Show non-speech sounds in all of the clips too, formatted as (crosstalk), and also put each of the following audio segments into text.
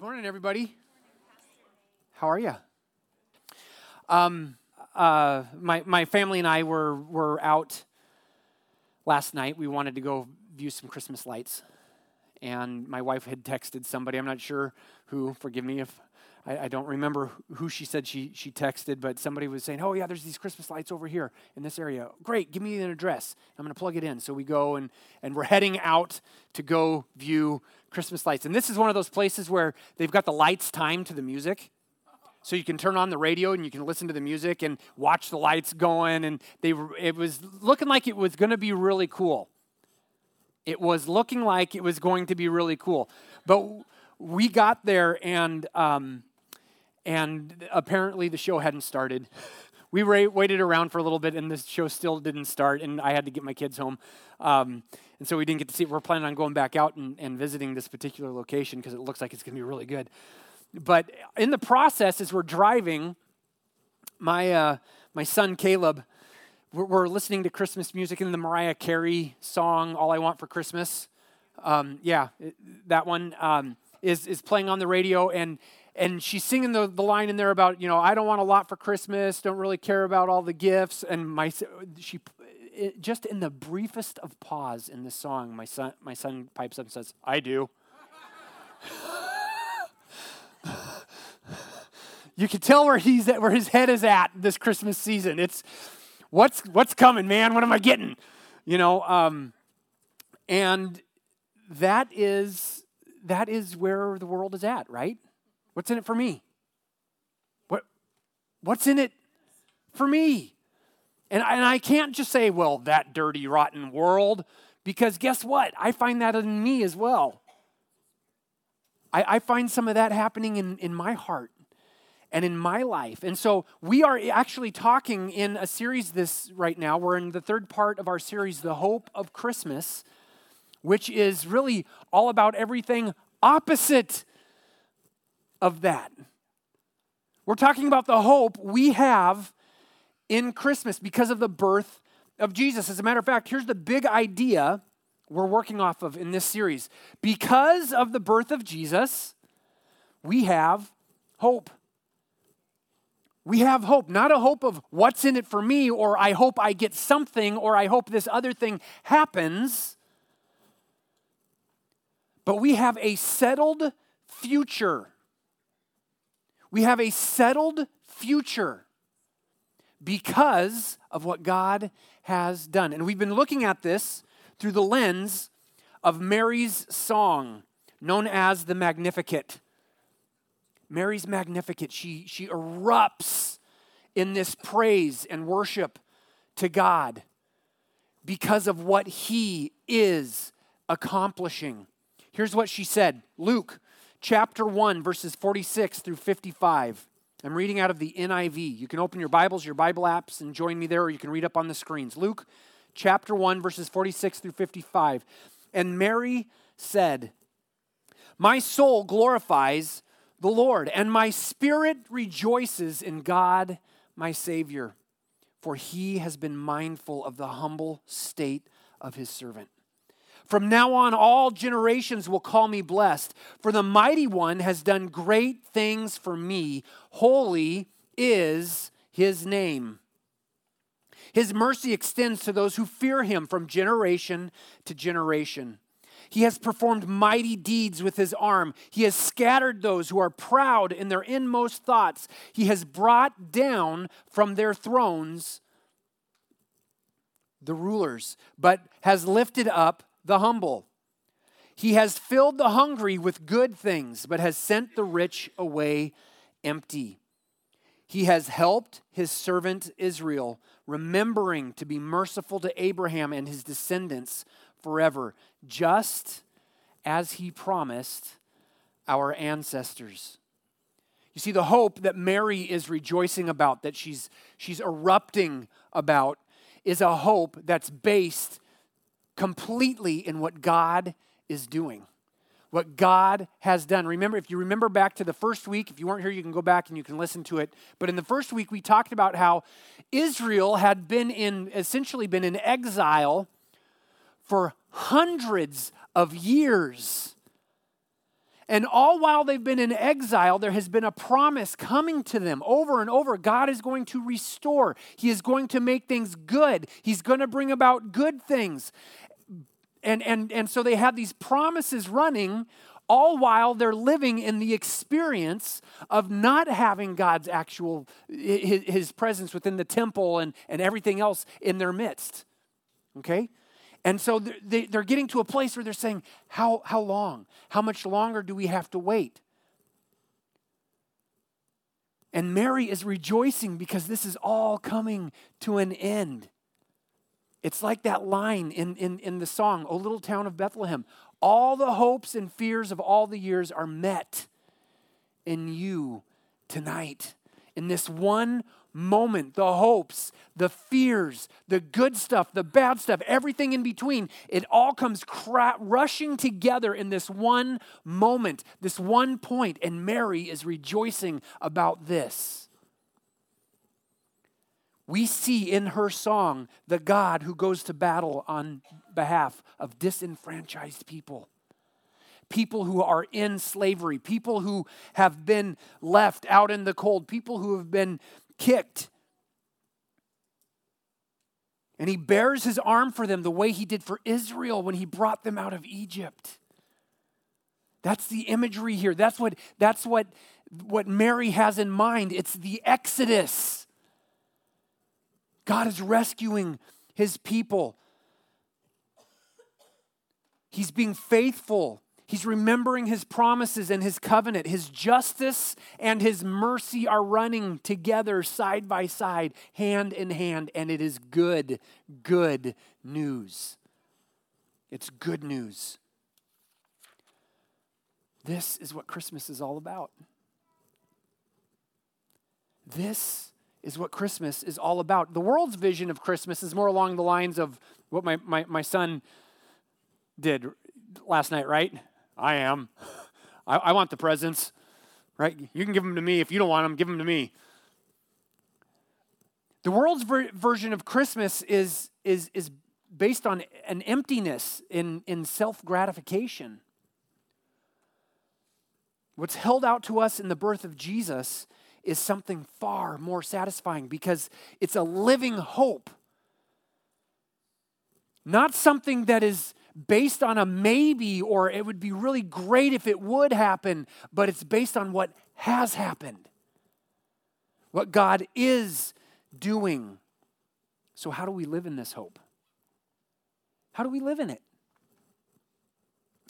Good morning, everybody. How are you? Um, uh, my, my family and I were, were out last night. We wanted to go view some Christmas lights. And my wife had texted somebody, I'm not sure who, forgive me if I, I, don't remember who she said she, she texted, but somebody was saying, Oh, yeah, there's these Christmas lights over here in this area. Great, give me an address. I'm going to plug it in. So we go and, and we're heading out to go view Christmas lights. And this is one of those places where they've got the lights timed to the music. So you can turn on the radio and you can listen to the music and watch the lights going. And they, it was looking like it was going to be really cool. It was looking like it was going to be really cool. But we got there and um, and apparently the show hadn't started. (laughs) We waited around for a little bit, and the show still didn't start, and I had to get my kids home. Um, and so we didn't get to see it. We're planning on going back out and, and visiting this particular location because it looks like it's going to be really good. But in the process, as we're driving, my, uh, my son Caleb, we're, we're, listening to Christmas music in the Mariah Carey song, All I Want for Christmas. Um, yeah, that one um, is, is playing on the radio, and and she's singing the, the line in there about you know i don't want a lot for christmas don't really care about all the gifts. And my she it, just in the briefest of pause in this song my son my son pipes up and says i do. You can tell where he's at where his head is at this christmas season. It's what's what's coming man? What am i getting? You know um, and that is that is where the world is at right What's in it for me? What, what's in it for me? And, and I can't just say, well, that dirty, rotten world, because guess what? I find that in me as well. I, I find some of that happening in, in my heart and in my life. And so we are actually talking in a series this right now. We're in the third part of our series, The Hope of Christmas, which is really all about everything opposite of that. We're talking about the hope we have in Christmas because of the birth of Jesus. As a matter of fact, here's the big idea we're working off of in this series. Because of the birth of Jesus, we have hope. We have hope, not a hope of what's in it for me, or I hope I get something, or I hope this other thing happens. But we have a settled future we have a settled future because of what God has done. And we've been looking at this through the lens of Mary's song, known as the Magnificat. Mary's Magnificat, she, she erupts in this praise and worship to God because of what He is accomplishing. Here's what she said Luke chapter 1, verses 46 through 55. I'm reading out of the NIV. You can open your Bibles, your Bible apps, and join me there, or you can read up on the screens. Luke chapter 1, verses 46 through 55. And Mary said, My soul glorifies the Lord, and my spirit rejoices in God, my Savior, for he has been mindful of the humble state of his servant. From now on, all generations will call me blessed, for the mighty one has done great things for me. Holy is his name. His mercy extends to those who fear him from generation to generation. He has performed mighty deeds with his arm. He has scattered those who are proud in their inmost thoughts. He has brought down from their thrones the rulers, but has lifted up the humble. He has filled the hungry with good things, but has sent the rich away empty. He has helped his servant Israel, remembering to be merciful to Abraham and his descendants forever, just as he promised our ancestors. You see, the hope that Mary is rejoicing about, that she's, she's erupting about, is a hope that's based completely in what God is doing, what God has done. Remember, if you remember back to the first week, if you weren't here, you can go back and you can listen to it. But in the first week, we talked about how Israel had been in, essentially been in exile for hundreds of years. And all while they've been in exile, there has been a promise coming to them over and over. God is going to restore, He is going to make things good, He's going to bring about good things. And, and, and so they have these promises running all while they're living in the experience of not having God's actual, his, his, presence within the temple and, and everything else in their midst. Okay? And so they're, they're getting to a place where they're saying, how, how long? How much longer do we have to wait? And Mary is rejoicing because this is all coming to an end. It's like that line in, in, in the song, O Little Town of Bethlehem. All the hopes and fears of all the years are met in you tonight. In this one moment, the hopes, the fears, the good stuff, the bad stuff, everything in between, it all comes cra- rushing together in this one moment, this one point, and Mary is rejoicing about this we see in her song the God who goes to battle on behalf of disenfranchised people. People who are in slavery, people who have been left out in the cold, people who have been kicked. And he bares his arm for them the way he did for Israel when he brought them out of Egypt. That's the imagery here. That's what, that's what, what Mary has in mind. It's the Exodus. God is rescuing his people. He's being faithful. He's remembering his promises and his covenant. His justice and his mercy are running together side by side, hand in hand, and it is good, good news. It's good news. This is what Christmas is all about. This is what Christmas is all about. The world's vision of Christmas is more along the lines of what my, my, my son did last night, right? I am. I, I want the presents, right? You can give them to me. If you don't want them, give them to me. The world's ver- version of Christmas is, is, is based on an emptiness in, in self gratification. What's held out to us in the birth of Jesus is something far more satisfying because it's a living hope. Not something that is based on a maybe or it would be really great if it would happen, but it's based on what has happened, what God is doing. So, how do we live in this hope? How do we live in it?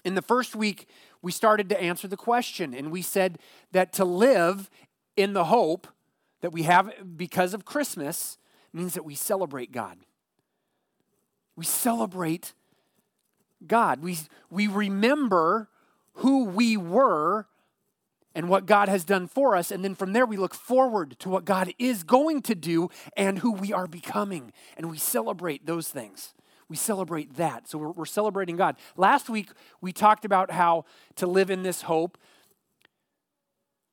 In the first week, we started to answer the question, and we said that to live in the hope that we have because of Christmas means that we celebrate God. We celebrate God. We, we remember who we were and what God has done for us. And then from there, we look forward to what God is going to do and who we are becoming. And we celebrate those things. We celebrate that. So we're, we're celebrating God. Last week, we talked about how to live in this hope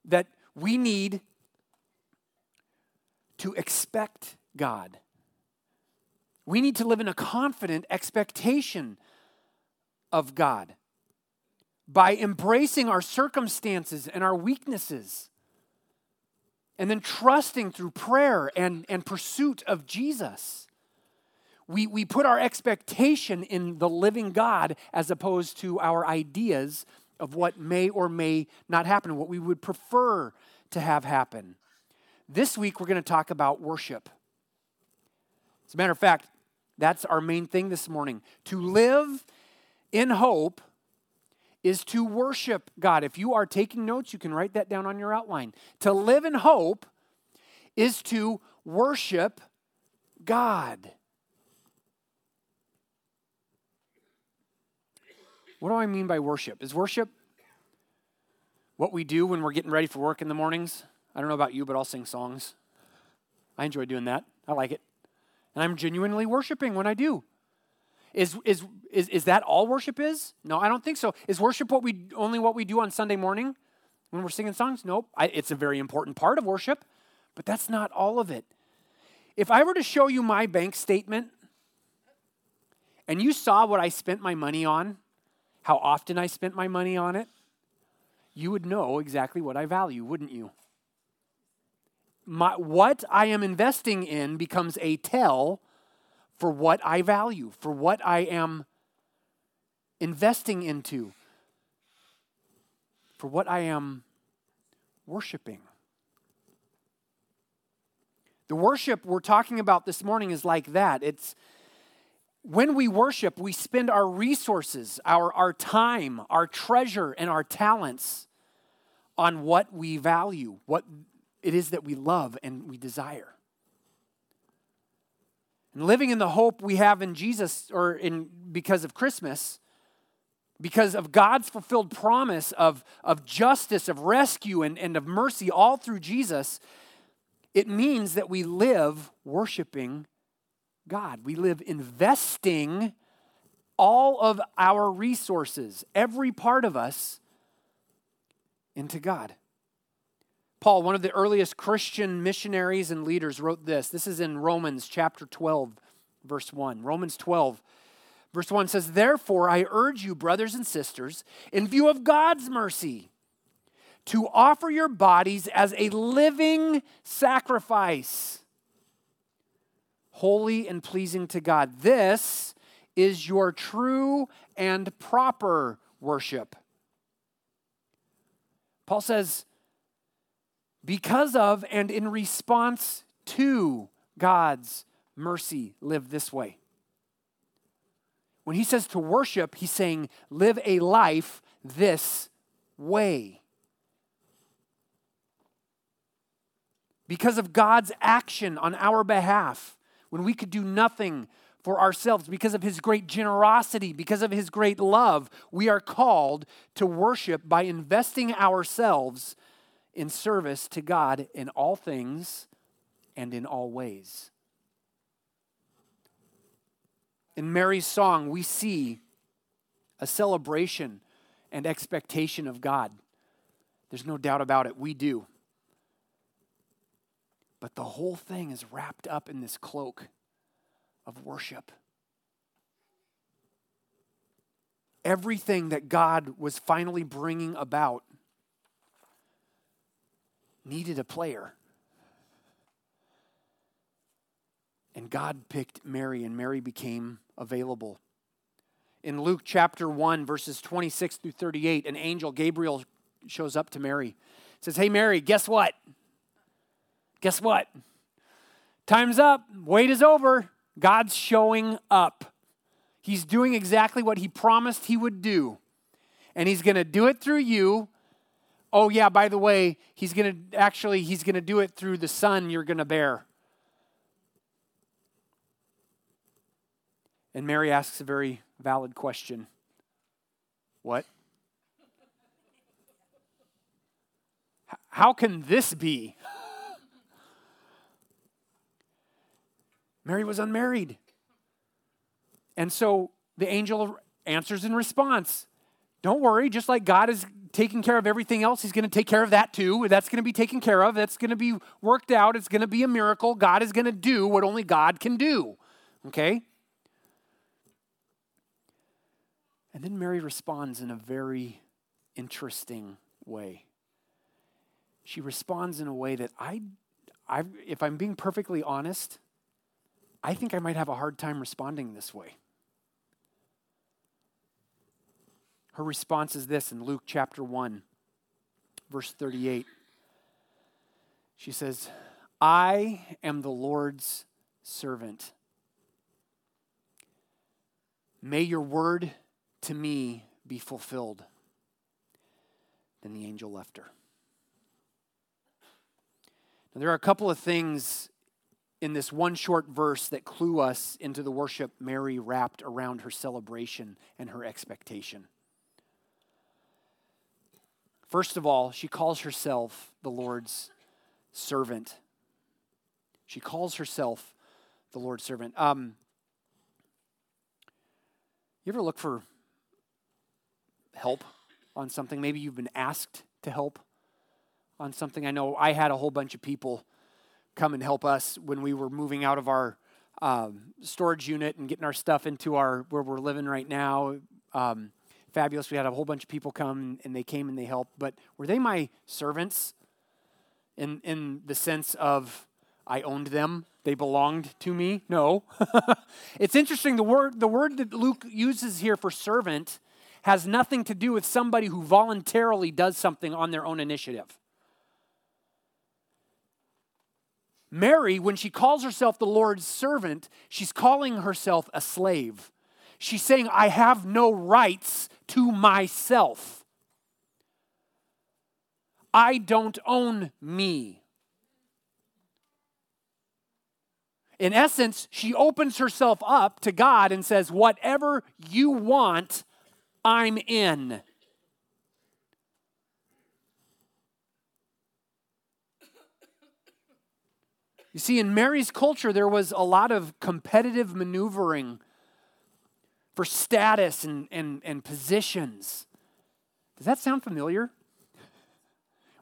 that we need to expect God. We need to live in a confident expectation of God by embracing our circumstances and our weaknesses and then trusting through prayer and, and pursuit of Jesus. We, we put our expectation in the living God as opposed to our ideas of what may or may not happen, what we would prefer to have happen. This week, we're going to talk about worship. As a matter of fact, that's our main thing this morning. To live in hope is to worship God. If you are taking notes, you can write that down on your outline. To live in hope is to worship God. What do I mean by worship? Is worship what we do when we're getting ready for work in the mornings? I don't know about you, but I'll sing songs. I enjoy doing that. I like it. And I'm genuinely worshiping when I do. Is, is, is, is that all worship is? No, I don't think so. Is worship what we only what we do on Sunday morning when we're singing songs? Nope. I, it's a very important part of worship, but that's not all of it. If I were to show you my bank statement and you saw what I spent my money on, how often I spent my money on it, you would know exactly what I value, wouldn't you? My, what I am investing in becomes a tell for what I value, for what I am investing into, for what I am worshiping. The worship we're talking about this morning is like that. It's when we worship, we spend our resources, our, our time, our treasure, and our talents on what we value, what it is that we love and we desire. And living in the hope we have in Jesus or in because of Christmas, because of God's fulfilled promise of, of justice, of rescue, and, and of mercy all through Jesus, it means that we live worshiping God. We live investing all of our resources, every part of us, into God. Paul, one of the earliest Christian missionaries and leaders, wrote this. This is in Romans chapter 12, verse 1. Romans 12, verse 1 says, Therefore, I urge you, brothers and sisters, in view of God's mercy, to offer your bodies as a living sacrifice, holy and pleasing to God. This is your true and proper worship. Paul says, because of and in response to God's mercy, live this way. When he says to worship, he's saying, live a life this way. because of God's action on our behalf when we could do nothing for ourselves, because of his great generosity, because of his great love, we are called to worship by investing ourselves in service to God in all things and in all ways. In Mary's song, we see a celebration and expectation of God. There's no doubt about it. We do. But the whole thing is wrapped up in this cloak of worship. Everything that God was finally bringing about needed a player. And God picked Mary, and Mary became available. In Luke chapter 1, verses 26 through 38, an angel, Gabriel, shows up to Mary. Says, Hey, Mary, guess what? Guess what? Time's up. Wait is over. God's showing up. He's doing exactly what he promised he would do. And he's going to do it through you. Oh yeah, by the way, he's going to actually he's going to do it through the son you're going to bear. And Mary asks a very valid question. What? How can this be? Mary was unmarried. And so the angel answers in response Don't worry, just like God is taking care of everything else, He's going to take care of that too. That's going to be taken care of. That's going to be worked out. It's going to be a miracle. God is going to do what only God can do. Okay? And then Mary responds in a very interesting way. She responds in a way that I, I if I'm being perfectly honest, I think I might have a hard time responding this way. Her response is this in Luke chapter 1, verse 38. She says, I am the Lord's servant. May your word to me be fulfilled. Then the angel left her. Now, there are a couple of things in this one short verse that clue us into the worship Mary wrapped around her celebration and her expectation. First of all, she calls herself the Lord's servant. She calls herself the Lord's servant. Um, you ever look for help on something? Maybe you've been asked to help on something. I know I had a whole bunch of people come and help us when we were moving out of our um, storage unit and getting our stuff into our where we're living right now. Um, fabulous. We had a whole bunch of people come and they came and they helped. But were they my servants in, in the sense of I owned them? They belonged to me? No. (laughs) it's interesting. The word, the word that Luke uses here for servant has nothing to do with somebody who voluntarily does something on their own initiative. Mary, when she calls herself the Lord's servant, she's calling herself a slave. She's saying, I have no rights to myself. I don't own me. In essence, she opens herself up to God and says, Whatever you want, I'm in. You see, in Mary's culture, there was a lot of competitive maneuvering for status and, and, and positions. Does that sound familiar?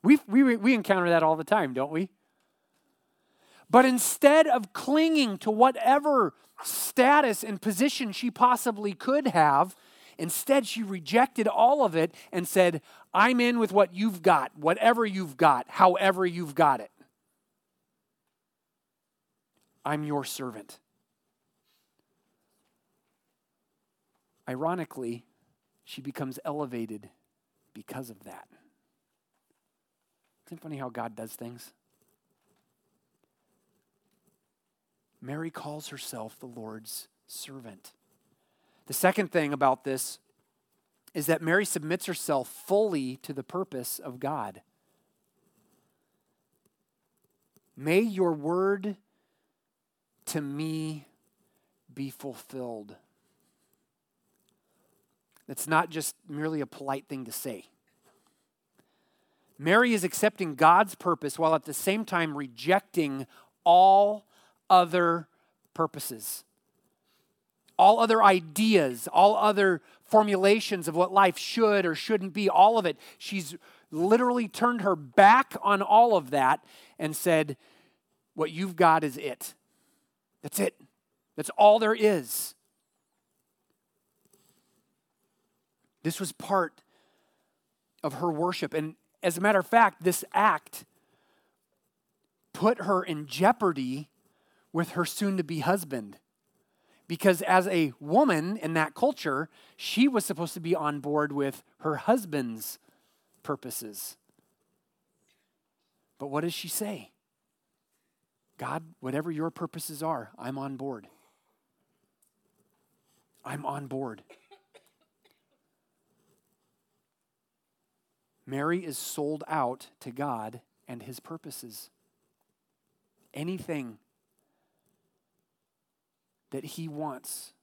We, we, we encounter that all the time, don't we? But instead of clinging to whatever status and position she possibly could have, instead she rejected all of it and said, I'm in with what you've got, whatever you've got, however you've got it. I'm your servant. Ironically, she becomes elevated because of that. Isn't it funny how God does things? Mary calls herself the Lord's servant. The second thing about this is that Mary submits herself fully to the purpose of God. May your word to me be fulfilled. It's not just merely a polite thing to say. Mary is accepting God's purpose while at the same time rejecting all other purposes, all other ideas, all other formulations of what life should or shouldn't be, all of it. She's literally turned her back on all of that and said, What you've got is it. That's it. That's all there is. This was part of her worship. And as a matter of fact, this act put her in jeopardy with her soon to be husband. Because as a woman in that culture, she was supposed to be on board with her husband's purposes. But what does she say? God, whatever your purposes are, I'm on board. I'm on board. Mary is sold out to God and his purposes. Anything that he wants,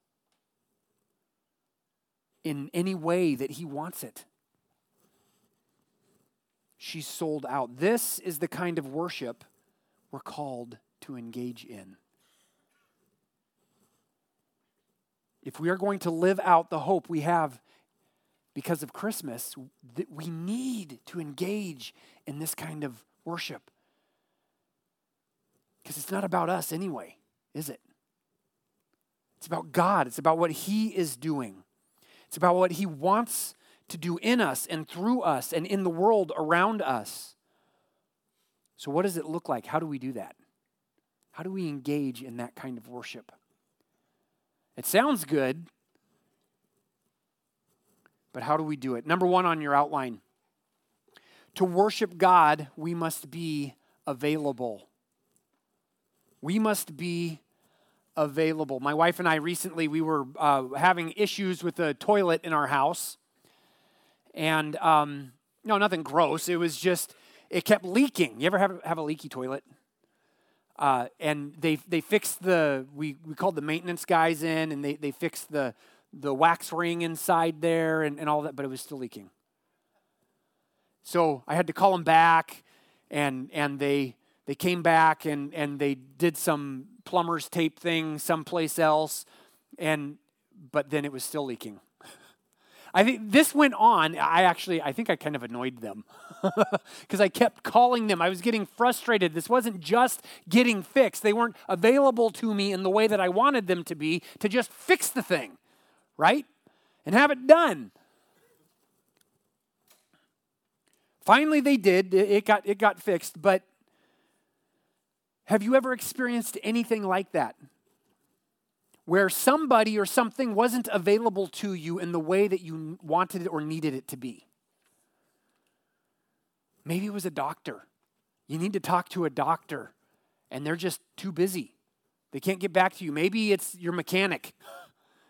in any way that he wants it, she's sold out. This is the kind of worship we're called to engage in. If we are going to live out the hope we have because of Christmas, that we need to engage in this kind of worship. Because it's not about us anyway, is it? It's about God. It's about what He is doing. It's about what He wants to do in us and through us and in the world around us. So, what does it look like? How do we do that? How do we engage in that kind of worship? It sounds good, but how do we do it? Number one on your outline to worship God, we must be available. We must be available. My wife and I recently we were uh, having issues with the toilet in our house, and um, no, nothing gross. It was just it kept leaking. You ever have have a leaky toilet? Uh, and they they fixed the we we called the maintenance guys in, and they they fixed the the wax ring inside there and, and all that, but it was still leaking. So I had to call them back, and and they they came back and and they did some plumber's tape thing someplace else, and but then it was still leaking. I think this went on. I actually, I think I kind of annoyed them (laughs) because I kept calling them. I was getting frustrated. This wasn't just getting fixed. They weren't available to me in the way that I wanted them to be to just fix the thing, right? And have it done. Finally, they did. It got, it got fixed. But have you ever experienced anything like that? Where somebody or something wasn't available to you in the way that you wanted it or needed it to be? Maybe it was a doctor. You need to talk to a doctor, and they're just too busy. They can't get back to you. Maybe it's your mechanic. (laughs)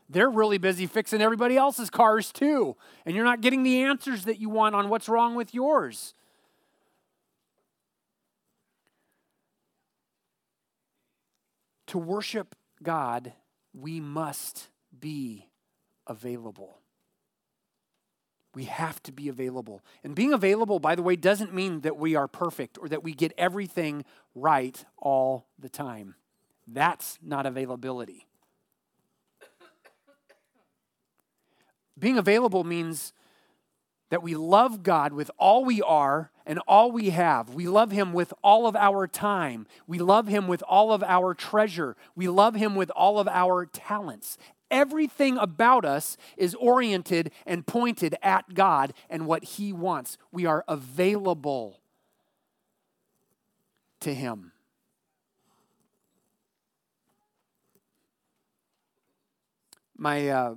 They're really busy fixing everybody else's cars too, and you're not getting the answers that you want on what's wrong with yours. To worship God, we must be available. We have to be available. And being available, by the way, doesn't mean that we are perfect or that we get everything right all the time. That's not availability. Being available means that we love God with all we are and all we have. We love Him with all of our time. We love Him with all of our treasure. We love Him with all of our talents. Everything about us is oriented and pointed at God and what He wants. We are available to Him. My, uh,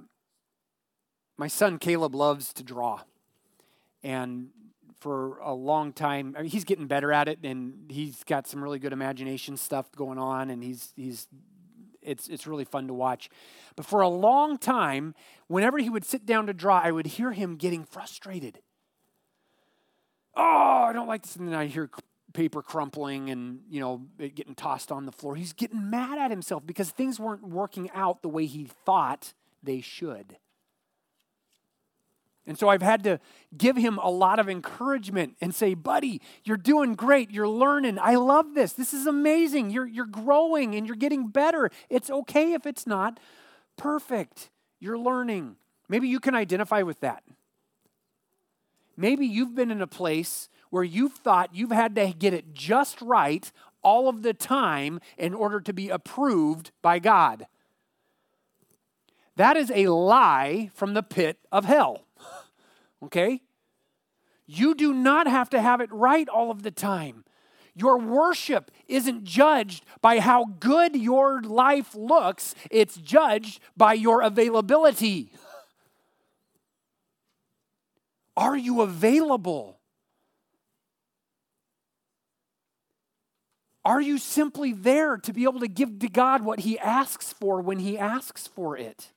my son Caleb loves to draw. And for a long time, I mean, he's getting better at it and he's got some really good imagination stuff going on and he's, he's it's, it's really fun to watch. But for a long time, whenever he would sit down to draw, I would hear him getting frustrated. Oh, I don't like this. And then I hear paper crumpling and, you know, it getting tossed on the floor. He's getting mad at himself because things weren't working out the way he thought they should. And so I've had to give him a lot of encouragement and say, buddy, you're doing great. You're learning. I love this. This is amazing. You're, you're growing and you're getting better. It's okay if it's not perfect. You're learning. Maybe you can identify with that. Maybe you've been in a place where you've thought you've had to get it just right all of the time in order to be approved by God. That is a lie from the pit of hell okay? You do not have to have it right all of the time. Your worship isn't judged by how good your life looks, it's judged by your availability. Are you available? Are you simply there to be able to give to God what He asks for when He asks for it?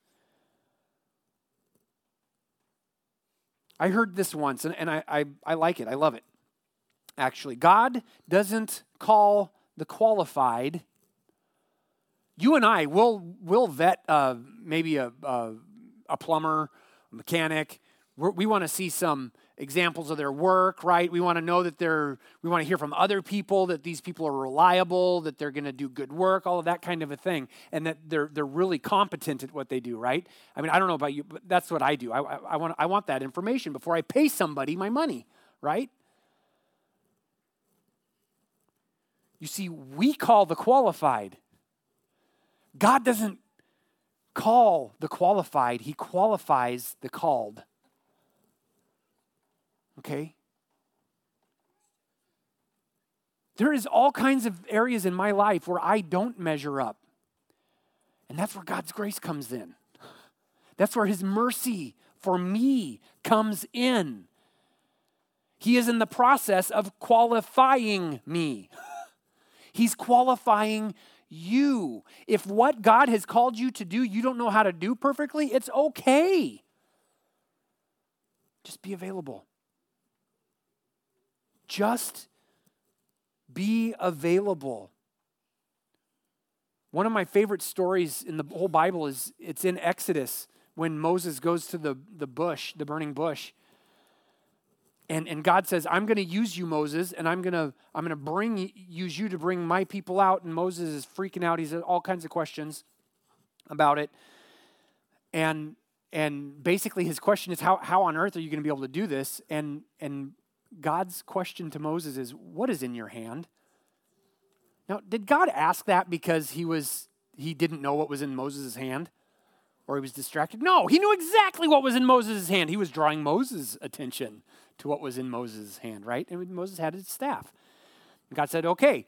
I heard this once, and, and I, I, I like it. I love it, actually. God doesn't call the qualified. You and I will will vet uh, maybe a, a, a plumber, a mechanic. We're, we want to see some examples of their work, right? We want to know that they're, we want to hear from other people that these people are reliable, that they're going to do good work, all of that kind of a thing, and that they're, they're really competent at what they do, right? I mean, I don't know about you, but that's what I do. I, I, I want, I want that information before I pay somebody my money, right? You see, we call the qualified. God doesn't call the qualified, He qualifies the called. Okay? There is all kinds of areas in my life where I don't measure up. And that's where God's grace comes in. That's where his mercy for me comes in. He is in the process of qualifying me. He's qualifying you. If what God has called you to do, you don't know how to do perfectly, it's okay. Just be available. Just be available. One of my favorite stories in the whole Bible is it's in Exodus when Moses goes to the, the bush, the burning bush. And, and God says, I'm going to use you, Moses, and I'm going to I'm going to bring use you to bring my people out. And Moses is freaking out. He's all kinds of questions about it. And and basically his question is how, how on earth are you going to be able to do this? And and God's question to Moses is, What is in your hand? Now, did God ask that because he was he didn't know what was in Moses' hand? or he was distracted. No, he knew exactly what was in Moses' hand. He was drawing Moses' attention to what was in Moses' hand, right? And Moses had his staff. God said, okay,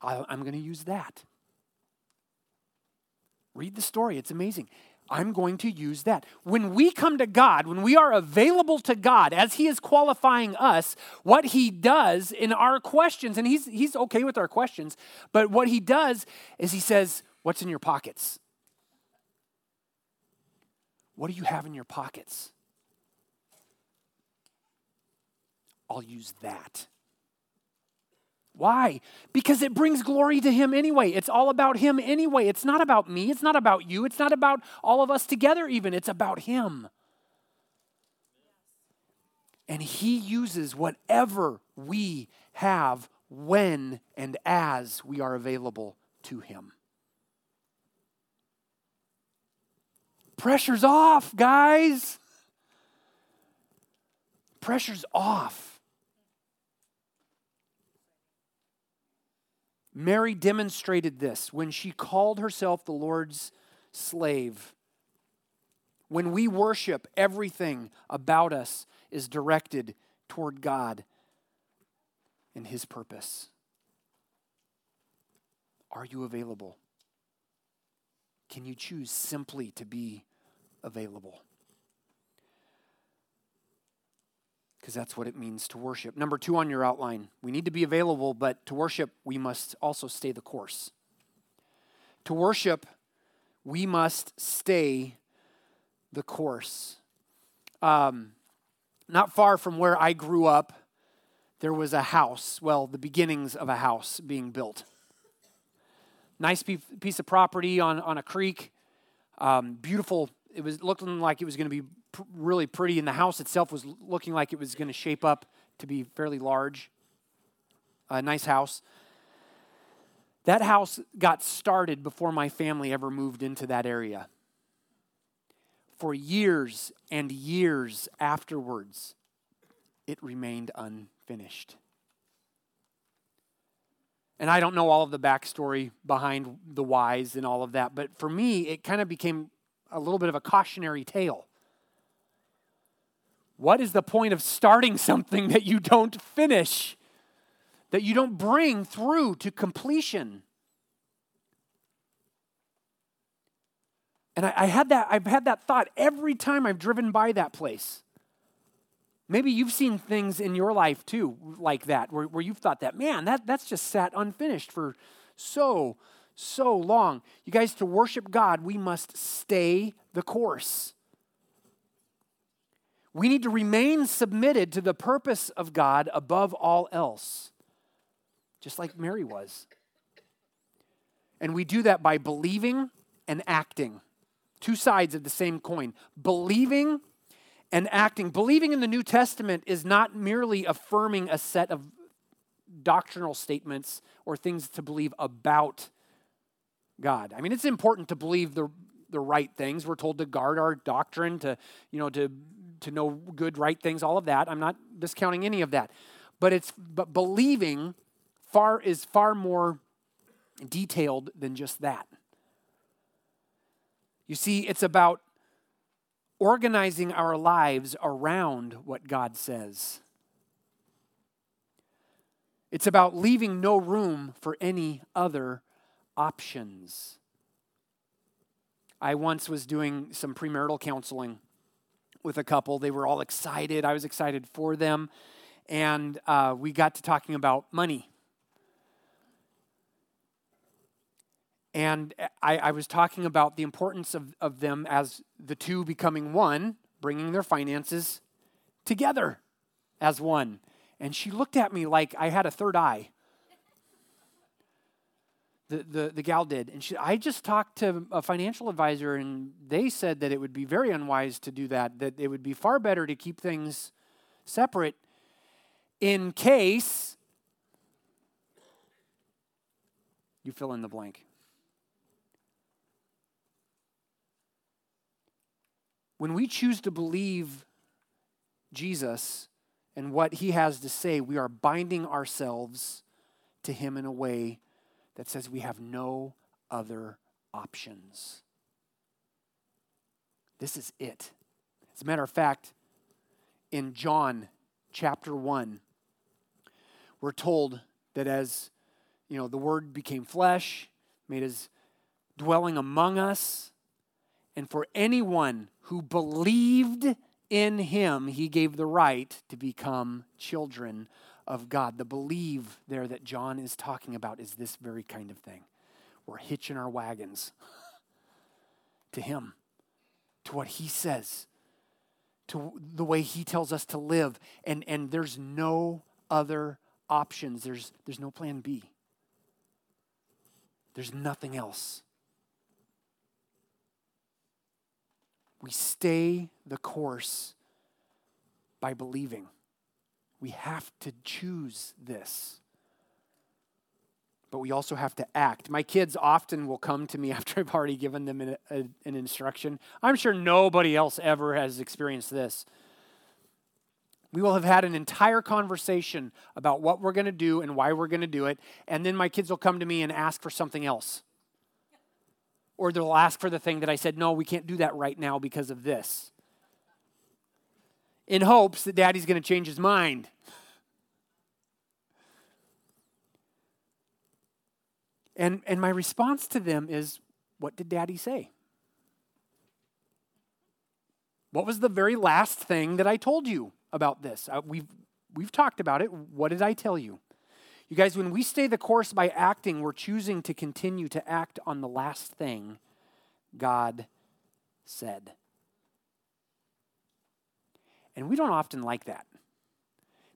I'm going to use that. Read the story, it's amazing. I'm going to use that. When we come to God, when we are available to God as He is qualifying us, what He does in our questions, and He's, he's okay with our questions, but what He does is He says, What's in your pockets? What do you have in your pockets? I'll use that. Why? Because it brings glory to Him anyway. It's all about Him anyway. It's not about me. It's not about you. It's not about all of us together, even. It's about Him. And He uses whatever we have when and as we are available to Him. Pressure's off, guys. Pressure's off. Mary demonstrated this when she called herself the Lord's slave. When we worship, everything about us is directed toward God and His purpose. Are you available? Can you choose simply to be available? Because that's what it means to worship. Number two on your outline we need to be available, but to worship, we must also stay the course. To worship, we must stay the course. Um, not far from where I grew up, there was a house, well, the beginnings of a house being built. Nice piece of property on, on a creek, um, beautiful. It was looking like it was going to be pr- really pretty, and the house itself was looking like it was going to shape up to be fairly large. A nice house. That house got started before my family ever moved into that area. For years and years afterwards, it remained unfinished. And I don't know all of the backstory behind the whys and all of that, but for me, it kind of became a little bit of a cautionary tale. What is the point of starting (laughs) something that you don't finish, that you don't bring through to completion? And I, I, had that, I've had that thought every time I've driven by that place. Maybe you've seen things in your life too, like that, where, where you've thought that, man, that, that's just sat unfinished for so, so long. You guys, to worship God, we must stay the course. We need to remain submitted to the purpose of God above all else, just like Mary was. And we do that by believing and acting. Two sides of the same coin. Believing and acting. Believing in the New Testament is not merely affirming a set of doctrinal statements or things to believe about God. I mean, it's important to believe the, the right things. We're told to guard our doctrine, to, you know, to to know good, right things, all of that. I'm not discounting any of that. But it's but believing far is far more detailed than just that. You see, it's about organizing our lives around what God says. It's about leaving no room for any other options. I once was doing some premarital counseling with a couple. They were all excited. I was excited for them. And uh, we got to talking about money. And I, I, was talking about the importance of, of them as the two becoming one, bringing their finances together as one. And she looked at me like I had a third eye the, the, the gal did. And she, I just talked to a financial advisor, and they said that it would be very unwise to do that, that it would be far better to keep things separate in case you fill in the blank. When we choose to believe Jesus and what he has to say, we are binding ourselves to him in a way that says we have no other options. This is it. As a matter of fact, in John chapter 1, we're told that as you know the word became flesh made his dwelling among us and for anyone who believed in him he gave the right to become children of god the believe there that john is talking about is this very kind of thing we're hitching our wagons (laughs) to him to what he says to the way he tells us to live and and there's no other options. There's, there's no plan B. There's nothing else. We stay the course by believing. We have to choose this. But we also have to act. My kids often will come to me (laughs) after I've already given them an, a, an instruction. I'm sure nobody else ever has experienced this. We will have had an entire conversation about what we're going to do and why we're going to do it, and then my kids will come to me and ask for something else. Or they'll ask for the thing that I said, no, we can't do that right now because of this. In hopes that daddy's going to change his mind. And, and my response to them is, what did daddy say? What was the very last thing that I told you? about this. Uh, we've, we've talked about it. What did I tell you? You guys, when we stay the course by acting, we're choosing to continue to act on the last thing God said. And we don't often like that.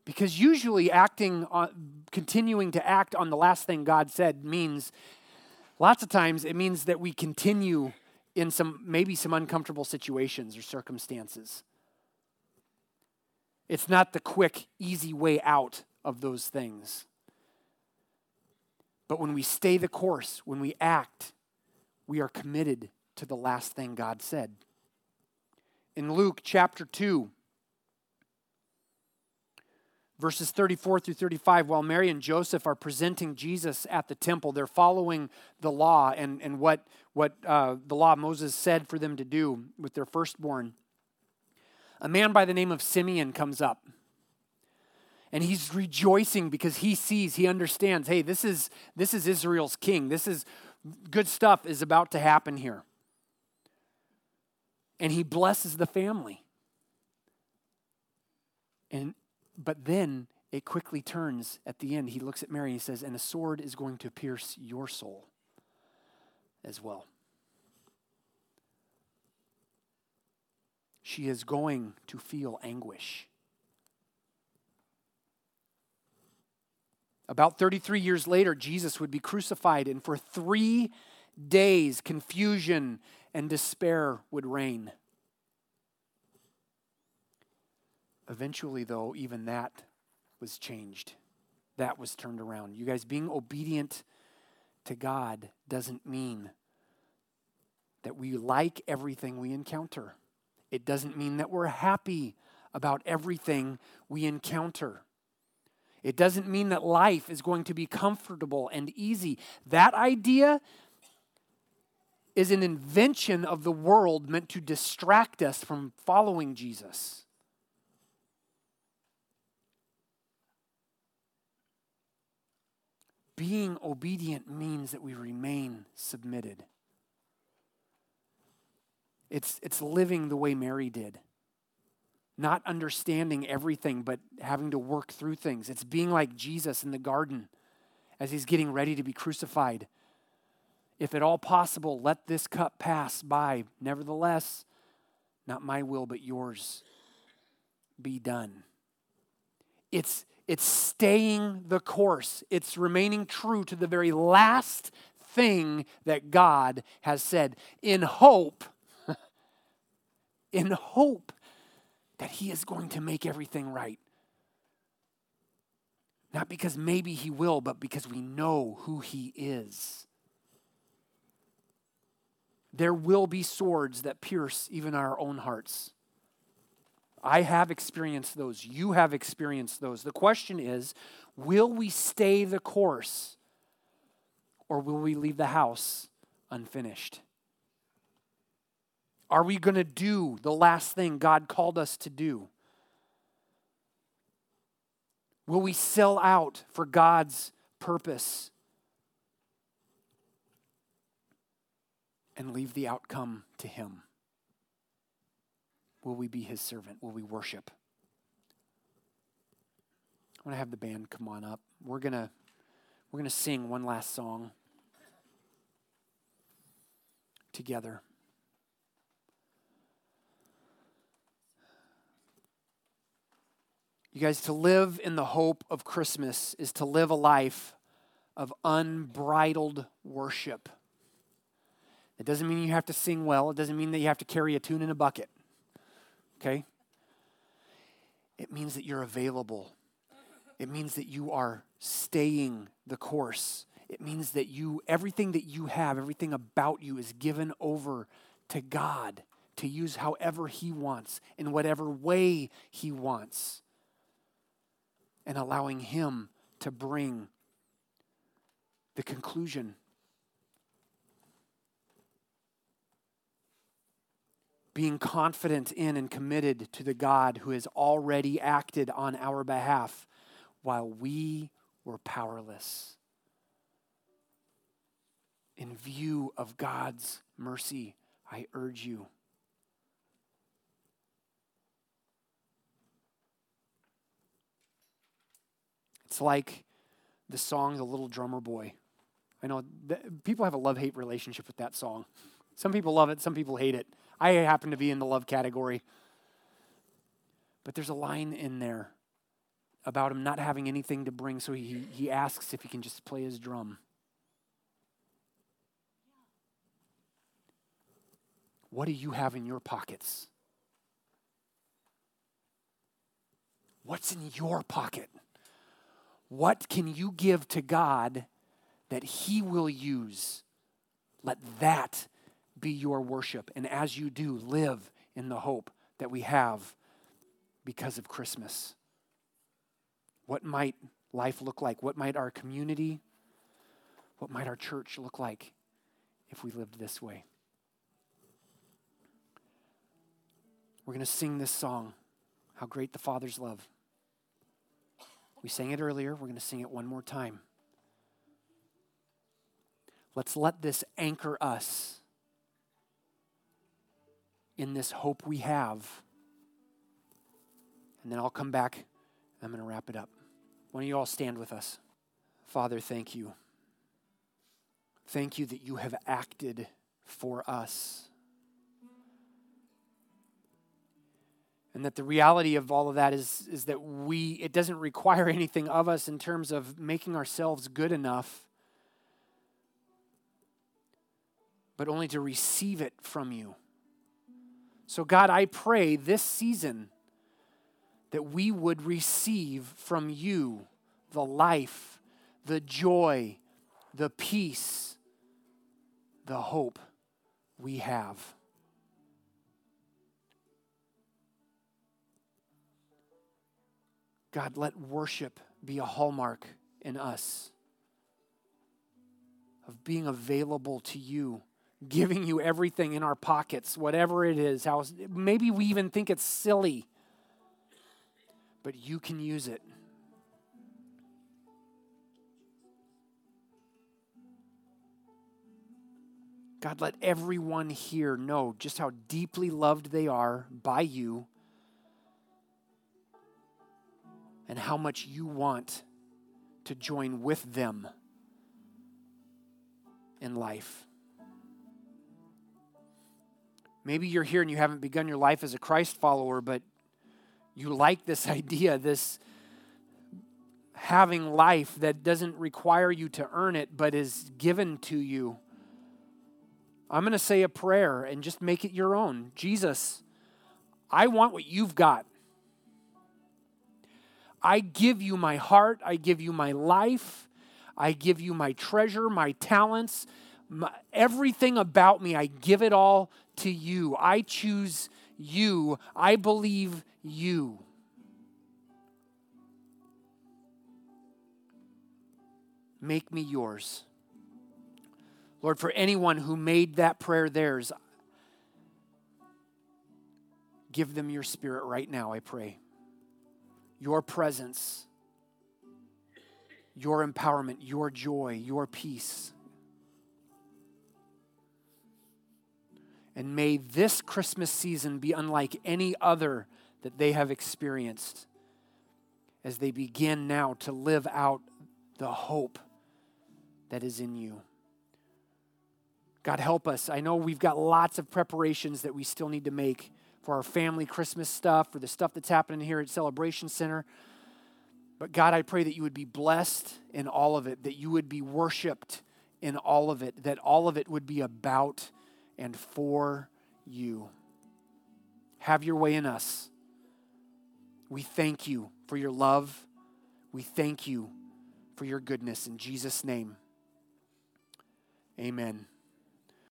Because usually acting on, continuing to act on the last thing God said means lots of times it means that we continue in some maybe some uncomfortable situations or circumstances. It's not the quick, easy way out of those things. But when we stay the course, when we act, we are committed to the last thing God said. In Luke chapter 2, verses 34 through 35, while Mary and Joseph are presenting Jesus at the temple, they're following the law and, and what, what uh, the law Moses said for them to do with their firstborn a man by the name of Simeon comes up. And he's rejoicing because he sees, he understands, hey, this is this is Israel's king. This is good stuff is about to happen here. And he blesses the family. And but then it quickly turns at the end. He looks at Mary and he says, And a sword is going to pierce your soul as well. she is going to feel anguish. About 33 years later, Jesus would be crucified, and for three days, confusion and despair would reign. Eventually, though, even that was changed. That was turned around. You guys, being obedient to God doesn't mean that we like everything we encounter. It doesn't mean that we're happy about everything we encounter. It doesn't mean that life is going to be comfortable and easy. That idea is an invention of the world meant to distract us from following Jesus. Being obedient means that we remain submitted. It's, it's living the way Mary did. Not understanding everything, but having to work through things. It's being like Jesus in the garden as he's getting ready to be crucified. If at all possible, let this cup pass by. Nevertheless, not my will, but yours be done. It's, it's staying the course, it's remaining true to the very last thing that God has said in hope (laughs) in hope that He is going to make everything right. Not because maybe He will, but because we know who He is. There will be swords that pierce even our own hearts. I have experienced those. You have experienced those. The question is will we stay the course or will we leave the house unfinished? Are we going to do the last thing God called us to do? Will we sell out for God's purpose and leave the outcome to Him? Will we be His servant? Will we worship? I want to have the band come on up. We're going to we're going to sing one last song together. You guys, to live in the hope of Christmas is to live a life of unbridled worship. It doesn't mean you have to sing well, it doesn't mean that you have to carry a tune in a bucket. Okay? It means that you're available. It means that you are staying the course. It means that you, everything that you have, everything about you is given over to God to use however He wants, in whatever way He wants and allowing Him to bring the conclusion. Being confident in and committed to the God who has already acted on our behalf while we were powerless. In view of God's mercy, I urge you It's like the song The Little Drummer Boy. I know people have a love hate relationship with that song. Some people love it, some people hate it. I happen to be in the love category. But there's a line in there about him not having anything to bring, so he, he asks if he can just play his drum. What do you have in your pockets? What's in your pocket? What can you give to God that He will use? Let that be your worship. And as you do, live in the hope that we have because of Christmas. What might life look like? What might our community, what might our church look like if we lived this way? We're going to sing this song, How Great the Father's Love. We sang it earlier. We're going to sing it one more time. Let's let this anchor us in this hope we have. And then I'll come back I'm going to wrap it up. Why don't you all stand with us? Father, thank you. Thank you that you have acted for us. and that the reality of all of that is, is that we it doesn't require (laughs) anything of us in terms of making ourselves good enough but only to receive it from you so god i pray this season that we would receive from you the life the joy the peace the hope we have. God, let worship be a hallmark in us of being available to you, giving you everything in our pockets, whatever it is. How, maybe we even think it's silly, but you can use it. God, let everyone here know just how deeply loved they are by you and how much you want to join with them in life. Maybe you're here and you haven't begun your life as a Christ follower, but you like this (laughs) idea, this having life that doesn't require you to earn it, but is given to you. I'm going to say a prayer and just make it your own. Jesus, I want what you've got. I give you my heart, I give you my life, I give you my treasure, my talents, my, everything about me, I give it all to you. I choose you, I believe you. Make me yours. Lord, for anyone who made that prayer theirs, Give them your spirit right now, I pray. Your presence, your empowerment, your joy, your peace. And may this Christmas season be unlike any other that they have experienced as they begin now to live out the hope that is in you. God, help us. I know we've got lots of preparations that we still need to make for our family Christmas stuff, for the stuff that's happening here at Celebration Center. But God, I pray that you would be blessed in all of it, that you would be worshiped in all of it, that all of it would be about and for you. Have your way in us. We thank you for your love. We thank you for your goodness. In Jesus' name, amen.